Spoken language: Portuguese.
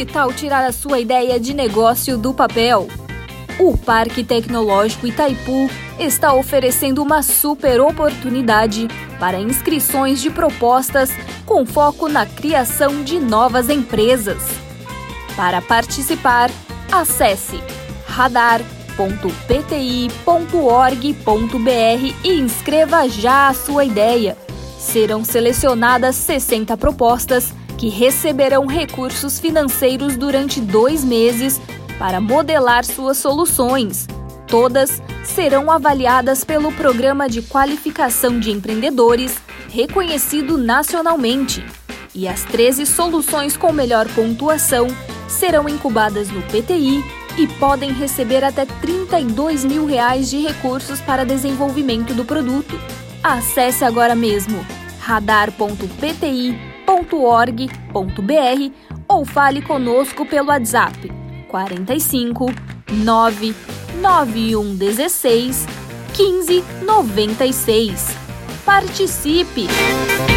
Que tal tirar a sua ideia de negócio do papel? O Parque Tecnológico Itaipu está oferecendo uma super oportunidade para inscrições de propostas com foco na criação de novas empresas. Para participar, acesse radar.pti.org.br e inscreva já a sua ideia. Serão selecionadas 60 propostas que receberão recursos financeiros durante dois meses para modelar suas soluções. Todas serão avaliadas pelo Programa de Qualificação de Empreendedores, reconhecido nacionalmente. E as 13 soluções com melhor pontuação serão incubadas no PTI e podem receber até 32 mil reais de recursos para desenvolvimento do produto. Acesse agora mesmo radar.pti.com www.cultura.org.br ou fale conosco pelo WhatsApp 45 991 16 15 96. Participe!